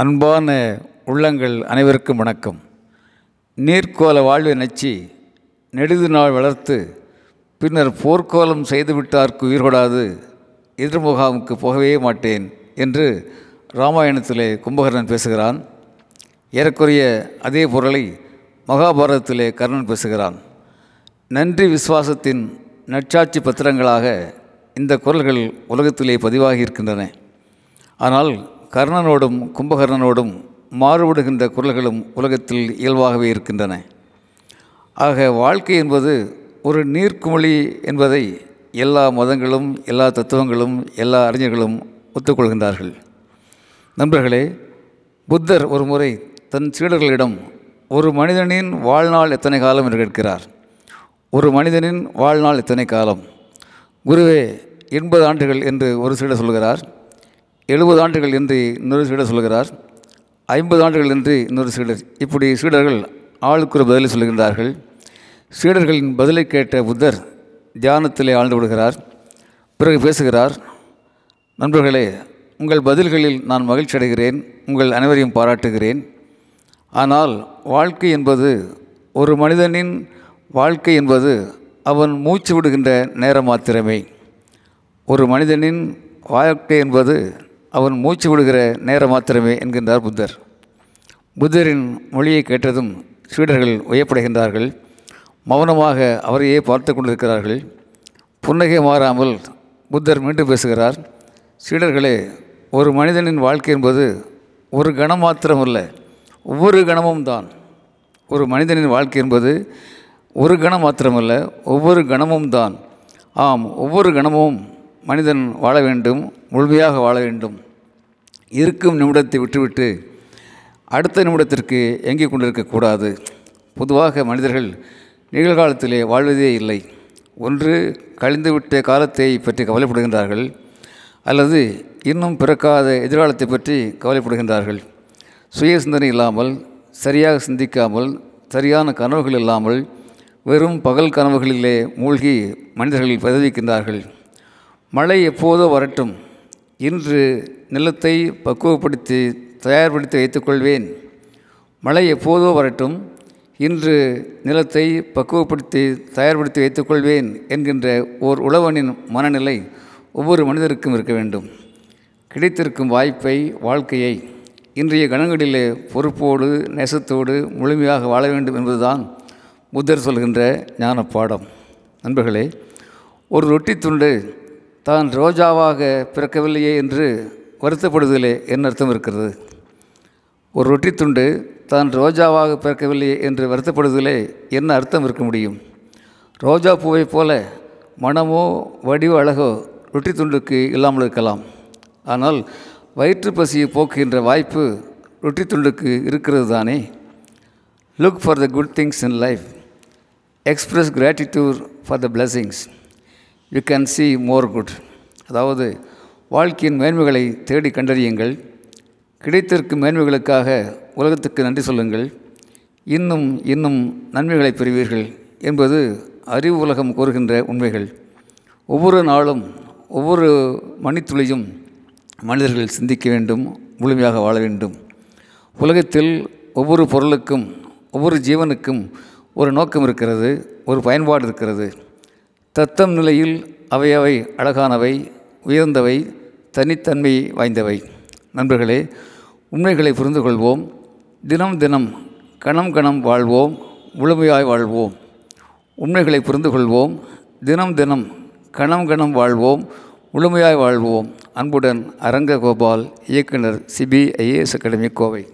அன்பான உள்ளங்கள் அனைவருக்கும் வணக்கம். நீர்க்கோல வாழ்வை நச்சி நெடுது நாள் வளர்த்து பின்னர் போர்க்கோலம் செய்துவிட்டார்க்கு உயிர்கொடாது எதிர் எதிர்முகாமுக்கு போகவே மாட்டேன் என்று ராமாயணத்திலே கும்பகர்ணன் பேசுகிறான். ஏறக்குறைய அதே பொருளை மகாபாரதத்திலே கர்ணன் பேசுகிறான். நன்றி விசுவாசத்தின் நற்சாட்சி பத்திரங்களாக இந்த குரல்கள் உலகத்திலே பதிவாகி இருக்கின்றன. ஆனால் கர்ணனோடும் கும்பகர்ணனோடும் மாறுபடுகின்ற குரல்களும் உலகத்தில் இயல்பாகவே இருக்கின்றன. ஆக வாழ்க்கை என்பது ஒரு நீர்க்குமிழி என்பதை எல்லா மதங்களும் எல்லா தத்துவங்களும் எல்லா அறிஞர்களும் ஒத்துக்கொள்கின்றார்கள். நண்பர்களே புத்தர் ஒரு முறை தன் சீடர்களிடம் ஒரு மனிதனின் வாழ்நாள் எத்தனை காலம்? என்று கேட்கிறார். ஒரு மனிதனின் வாழ்நாள் எத்தனை காலம்? குருவே எண்பது ஆண்டுகள் என்று ஒரு சீடர் சொல்கிறார். எழுபது ஆண்டுகள் என்று இன்னொரு சீடர் சொல்கிறார் ஐம்பது ஆண்டுகள் என்று இன்னொரு சீடர். இப்படி சீடர்கள் ஆளுக்கு ஒரு பதிலை சொல்கின்றார்கள். சீடர்களின் பதிலை கேட்ட புத்தர் தியானத்திலே ஆழ்ந்து விடுகிறார் பிறகு பேசுகிறார் நண்பர்களே உங்கள் பதில்களில் நான் மகிழ்ச்சி அடைகிறேன் உங்கள் அனைவரையும் பாராட்டுகிறேன். ஆனால் வாழ்க்கை என்பது ஒரு மனிதனின் வாழ்க்கை என்பது அவன் மூச்சு விடுகின்ற நேரம் மாத்திரமே. ஒரு மனிதனின் வாழ்க்கை என்பது அவன் மூச்சு விடுகிற நேரம் மாத்திரமே என்கின்றார் புத்தர். புத்தரின் மொழியை கேட்டதும் சீடர்கள் உயப்படைகின்றார்கள் மௌனமாக அவரையே பார்த்து கொண்டிருக்கிறார்கள். புன்னகை மாறாமல் புத்தர் மீண்டும் பேசுகிறார். சீடர்களே ஒரு மனிதனின் வாழ்க்கை என்பது ஒரு கணம் மாத்திரமல்ல ஒவ்வொரு கணமும் தான். ஒரு மனிதனின் வாழ்க்கை என்பது ஒரு கணம் மாத்திரமல்ல ஒவ்வொரு கணமும் தான். ஆம் ஒவ்வொரு கணமும் மனிதன் வாழ வேண்டும் முழுமையாக வாழ வேண்டும். இருக்கும் நிமிடத்தை விட்டுவிட்டு அடுத்த நிமிடத்திற்கு எங்கிக் கொண்டிருக்கக்கூடாது பொதுவாக மனிதர்கள் நிகழ்காலத்திலே வாழ்வதே இல்லை. ஒன்று கழிந்துவிட்ட காலத்தை பற்றி கவலைப்படுகின்றார்கள் அல்லது இன்னும் பிறக்காத எதிர்காலத்தை பற்றி கவலைப்படுகின்றார்கள். சுய சிந்தனை இல்லாமல் சரியாக சிந்திக்காமல் சரியான கனவுகள் இல்லாமல் வெறும் பகல் கனவுகளிலே மூழ்கி மனிதர்கள் பதவிக்கின்றார்கள் மழை எப்போதோ வரட்டும். இன்று நிலத்தை பக்குவப்படுத்தி தயார்படுத்தி வைத்துக்கொள்வேன். மழை எப்போதோ வரட்டும் இன்று நிலத்தை பக்குவப்படுத்தி தயார்படுத்தி வைத்துக்கொள்வேன் என்கின்ற ஓர் உழவனின் மனநிலை ஒவ்வொரு மனிதருக்கும் இருக்க வேண்டும். கிடைத்திருக்கும் வாய்ப்பை வாழ்க்கையை இன்றைய கணங்களிலே பொறுப்போடு நேசத்தோடு முழுமையாக வாழ வேண்டும் என்பதுதான் புத்தர் சொல்கின்ற ஞான பாடம் நண்பர்களே ஒரு ரொட்டி துண்டு தான் ரோஜாவாக பிறக்கவில்லையே என்று வருத்தப்படுவதிலே என்ன அர்த்தம் இருக்கிறது. ஒரு ரொட்டி துண்டு தான் ரோஜாவாக பிறக்கவில்லையே என்று வருத்தப்படுவதிலே என்ன அர்த்தம் இருக்க முடியும். ரோஜா பூவை போல மனமோ வடிவ அழகோ ரொட்டி துண்டுக்கு இல்லாமல் இருக்கலாம். ஆனால் வயிற்று பசியை போக்குகின்ற வாய்ப்பு ரொட்டி துண்டுக்கு இருக்கிறது தானே. Look for the good things in life express gratitude for the blessings you can see more good அதாவது வாழ்க்கையின் மேன்மைகளை தேடி கண்டறியுங்கள். கிடைத்திருக்கும் மேன்மைகளுக்காக உலகத்துக்கு நன்றி சொல்லுங்கள். இன்னும் இன்னும் நன்மைகளை பெறுவீர்கள் என்பது அறிவு உலகம் கூறுகின்ற உண்மைகள். ஒவ்வொரு நாளும் ஒவ்வொரு மணித்துளியும் மனிதர்கள் சிந்திக்க வேண்டும் முழுமையாக வாழ வேண்டும். உலகத்தில் ஒவ்வொரு பொருளுக்கும் ஒவ்வொரு ஜீவனுக்கும் ஒரு நோக்கம் இருக்கிறது ஒரு பயன்பாடு இருக்கிறது. தத்தம் நிலையில் அவை அவை அழகானவை உயர்ந்தவை தனித்தன்மை வாய்ந்தவை. நண்பர்களே உண்மைகளை புரிந்து கொள்வோம். தினம் தினம் கணம் கணம் வாழ்வோம் முழுமையாய் வாழ்வோம். உண்மைகளை புரிந்து கொள்வோம். தினம் தினம் கணம் கணம் வாழ்வோம் முழுமையாய் வாழ்வோம். அன்புடன் அரங்க கோபால் இயக்குனர் சிபிஐஏஎஸ் அகாடமி கோவை.